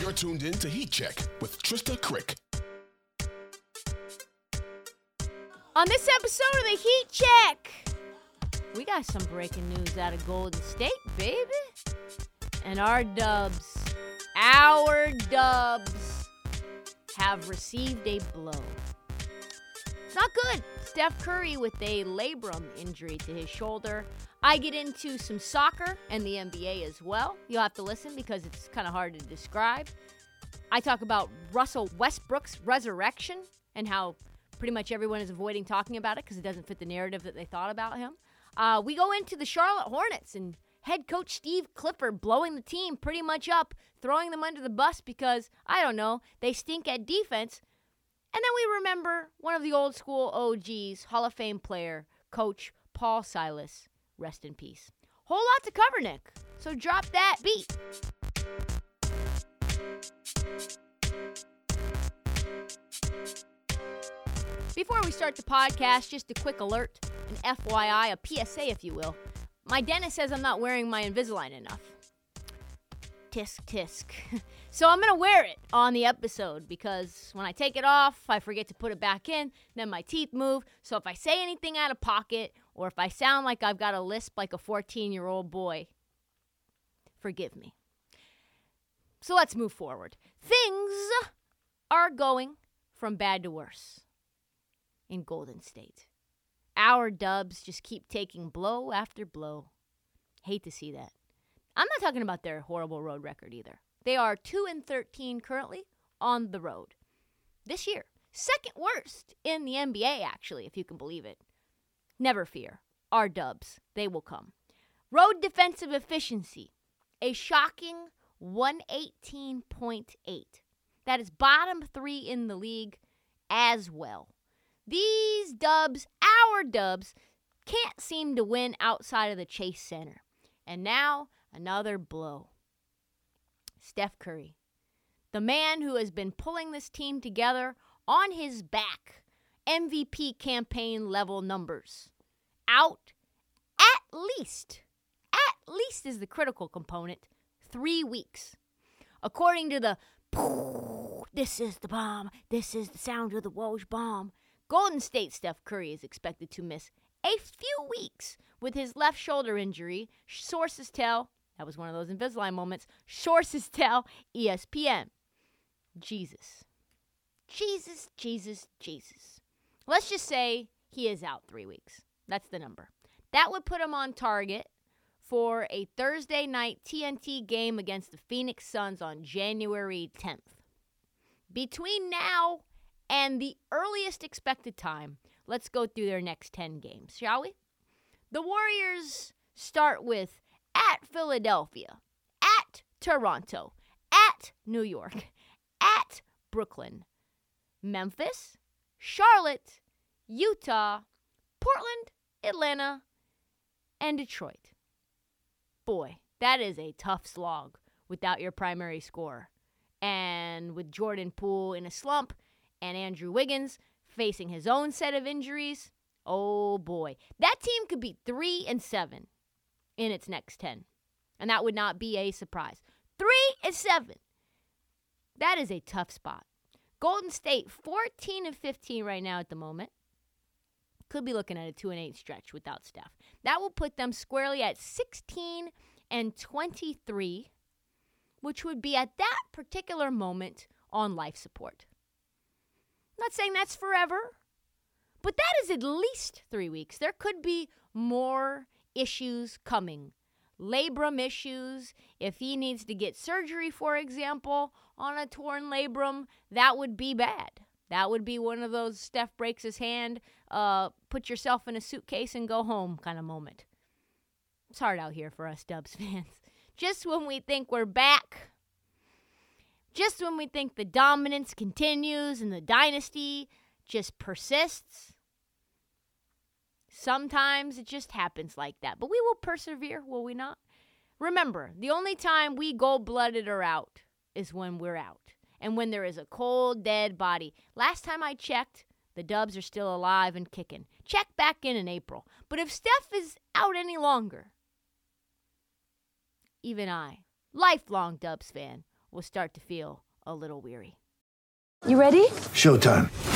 You're tuned in to Heat Check with Trista Crick. On this episode of the Heat Check, we got some breaking news out of Golden State, baby. And our dubs, our dubs, have received a blow. It's not good. Steph Curry with a labrum injury to his shoulder. I get into some soccer and the NBA as well. You'll have to listen because it's kind of hard to describe. I talk about Russell Westbrook's resurrection and how pretty much everyone is avoiding talking about it because it doesn't fit the narrative that they thought about him. Uh, we go into the Charlotte Hornets and head coach Steve Clifford blowing the team pretty much up, throwing them under the bus because, I don't know, they stink at defense. And then we remember one of the old school OGs, Hall of Fame player, coach Paul Silas. Rest in peace. Whole lot to cover, Nick. So drop that beat. Before we start the podcast, just a quick alert, an FYI, a PSA, if you will. My dentist says I'm not wearing my Invisalign enough. Tisk, tisk. so I'm to wear it on the episode because when I take it off, I forget to put it back in, then my teeth move. So if I say anything out of pocket or if I sound like I've got a lisp like a 14 year old boy, forgive me. So let's move forward. Things are going from bad to worse in Golden State. Our dubs just keep taking blow after blow. Hate to see that. I'm not talking about their horrible road record either. They are 2 and 13 currently on the road. This year, second worst in the NBA actually, if you can believe it. Never fear. Our dubs, they will come. Road defensive efficiency, a shocking 118.8. That is bottom 3 in the league as well. These dubs, our dubs, can't seem to win outside of the Chase Center. And now, another blow. Steph Curry, the man who has been pulling this team together on his back, MVP campaign level numbers, out at least, at least is the critical component, three weeks. According to the this is the bomb, this is the sound of the Woj bomb, Golden State Steph Curry is expected to miss a few weeks with his left shoulder injury. Sources tell, that was one of those Invisalign moments, sources tell ESPN. Jesus. Jesus, Jesus, Jesus. Let's just say he is out three weeks. That's the number. That would put him on target for a Thursday night TNT game against the Phoenix Suns on January 10th. Between now and the earliest expected time. Let's go through their next 10 games, shall we? The Warriors start with at Philadelphia, at Toronto, at New York, at Brooklyn, Memphis, Charlotte, Utah, Portland, Atlanta, and Detroit. Boy, that is a tough slog without your primary scorer. And with Jordan Poole in a slump, and Andrew Wiggins facing his own set of injuries. Oh boy. That team could be 3 and 7 in its next 10. And that would not be a surprise. 3 and 7. That is a tough spot. Golden State 14 and 15 right now at the moment. Could be looking at a 2 and 8 stretch without Steph. That will put them squarely at 16 and 23, which would be at that particular moment on life support. I'm not saying that's forever, but that is at least 3 weeks. There could be more issues coming. Labrum issues, if he needs to get surgery, for example, on a torn labrum, that would be bad. That would be one of those Steph breaks his hand, uh, put yourself in a suitcase and go home kind of moment. It's hard out here for us Dubs fans. Just when we think we're back, just when we think the dominance continues and the dynasty just persists, sometimes it just happens like that. But we will persevere, will we not? Remember, the only time we gold blooded are out is when we're out and when there is a cold, dead body. Last time I checked, the Dubs are still alive and kicking. Check back in in April. But if Steph is out any longer, even I, lifelong Dubs fan, will start to feel a little weary. You ready? Showtime.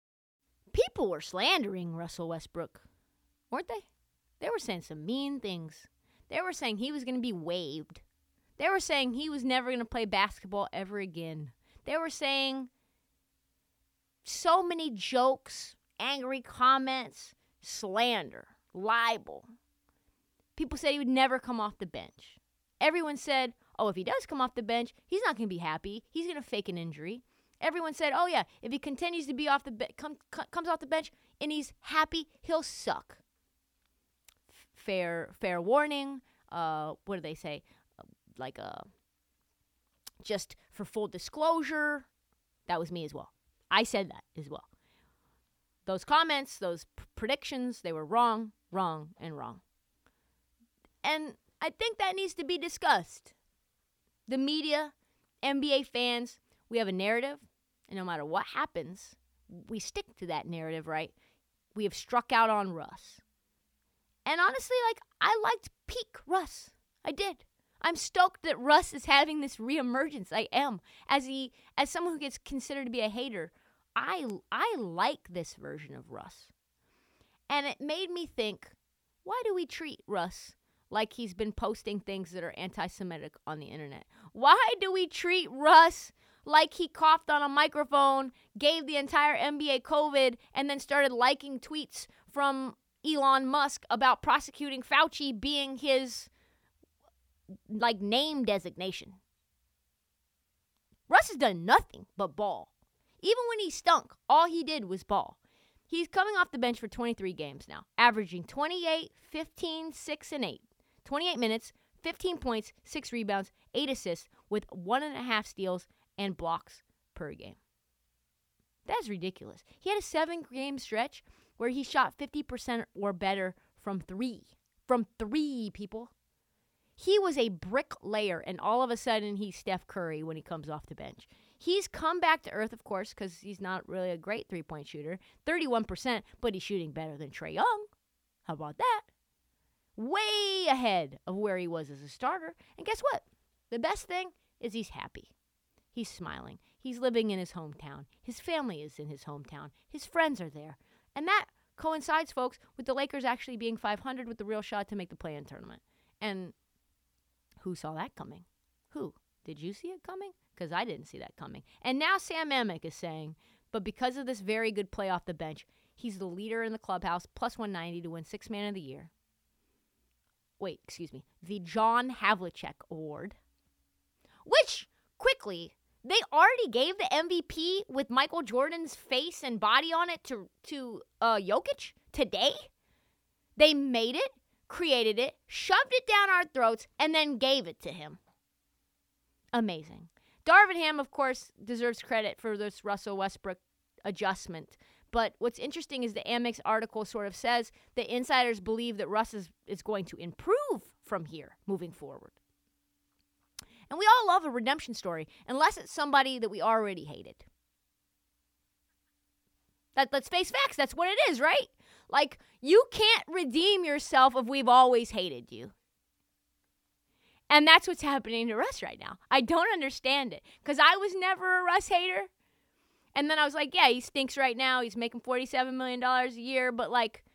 People were slandering Russell Westbrook, weren't they? They were saying some mean things. They were saying he was going to be waived. They were saying he was never going to play basketball ever again. They were saying so many jokes, angry comments, slander, libel. People said he would never come off the bench. Everyone said, oh, if he does come off the bench, he's not going to be happy. He's going to fake an injury. Everyone said, oh, yeah, if he continues to be off the be- come, co- comes off the bench and he's happy, he'll suck. F- Fair, fair warning. Uh, what do they say? Uh, like, uh, just for full disclosure, that was me as well. I said that as well. Those comments, those p- predictions, they were wrong, wrong, and wrong. And I think that needs to be discussed. The media, NBA fans, we have a narrative, and no matter what happens, we stick to that narrative, right? We have struck out on Russ. And honestly, like, I liked peak Russ. I did. I'm stoked that Russ is having this reemergence. I am. As he as someone who gets considered to be a hater, I I like this version of Russ. And it made me think, why do we treat Russ like he's been posting things that are anti-Semitic on the internet? Why do we treat Russ like he coughed on a microphone, gave the entire NBA COVID, and then started liking tweets from Elon Musk about prosecuting Fauci being his like name designation. Russ has done nothing but ball. Even when he stunk, all he did was ball. He's coming off the bench for 23 games now, averaging 28, 15, 6, and 8. 28 minutes, 15 points, 6 rebounds, 8 assists, with 1.5 steals and blocks per game. That's ridiculous. He had a seven game stretch where he shot 50% or better from three. From three, people. He was a bricklayer, and all of a sudden he's Steph Curry when he comes off the bench. He's come back to earth, of course, because he's not really a great three point shooter 31%, but he's shooting better than Trae Young. How about that? Way ahead of where he was as a starter. And guess what? The best thing is he's happy. He's smiling. He's living in his hometown. His family is in his hometown. His friends are there. And that coincides, folks, with the Lakers actually being 500 with the real shot to make the play in tournament. And who saw that coming? Who? Did you see it coming? Because I didn't see that coming. And now Sam Amick is saying, but because of this very good play off the bench, he's the leader in the clubhouse, plus 190 to win Six Man of the Year. Wait, excuse me. The John Havlicek Award. Which, quickly, they already gave the MVP with Michael Jordan's face and body on it to to uh, Jokic today. They made it, created it, shoved it down our throats, and then gave it to him. Amazing. Darvin Ham, of course, deserves credit for this Russell Westbrook adjustment. But what's interesting is the Amick's article sort of says the insiders believe that Russ is, is going to improve from here moving forward. And we all love a redemption story, unless it's somebody that we already hated. That, let's face facts, that's what it is, right? Like, you can't redeem yourself if we've always hated you. And that's what's happening to Russ right now. I don't understand it because I was never a Russ hater. And then I was like, yeah, he stinks right now. He's making $47 million a year. But, like,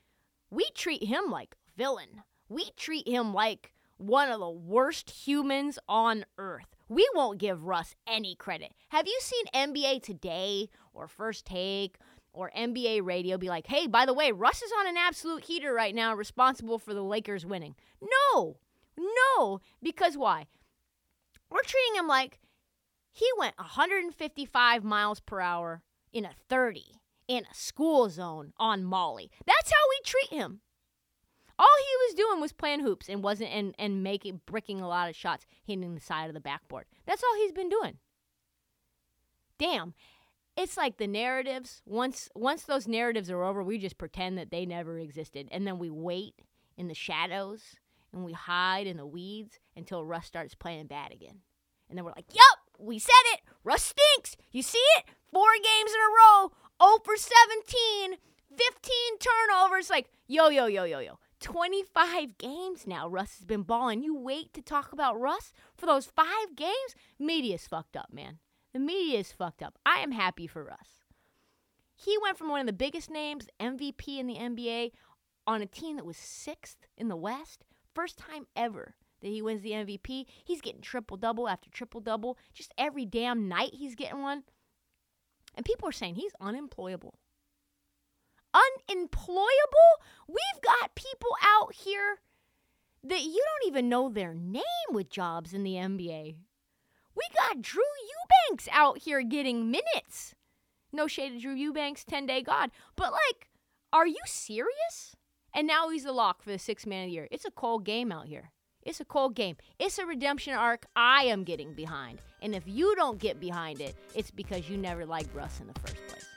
we treat him like villain. We treat him like one of the worst humans on earth. We won't give Russ any credit. Have you seen NBA Today or First Take or NBA Radio be like, hey, by the way, Russ is on an absolute heater right now, responsible for the Lakers winning? No, no, because why? We're treating him like he went 155 miles per hour in a 30 in a school zone on Molly. That's how we treat him. All he was doing was playing hoops and wasn't and, and making bricking a lot of shots, hitting the side of the backboard. That's all he's been doing. Damn. It's like the narratives, once once those narratives are over, we just pretend that they never existed. And then we wait in the shadows and we hide in the weeds until Russ starts playing bad again. And then we're like, Yup, we said it. Russ stinks. You see it? Four games in a row, 0 for 17, 15 turnovers. Like, yo, yo, yo, yo, yo. 25 games now Russ has been balling. You wait to talk about Russ for those five games? Media's fucked up, man. The media is fucked up. I am happy for Russ. He went from one of the biggest names, MVP in the NBA, on a team that was sixth in the West. First time ever that he wins the MVP. He's getting triple double after triple double. Just every damn night he's getting one. And people are saying he's unemployable. Unemployable? We've got people out here that you don't even know their name with jobs in the NBA. We got Drew Eubanks out here getting minutes. No shade to Drew Eubanks, 10 day God. But, like, are you serious? And now he's the lock for the sixth man of the year. It's a cold game out here. It's a cold game. It's a redemption arc I am getting behind. And if you don't get behind it, it's because you never liked Russ in the first place.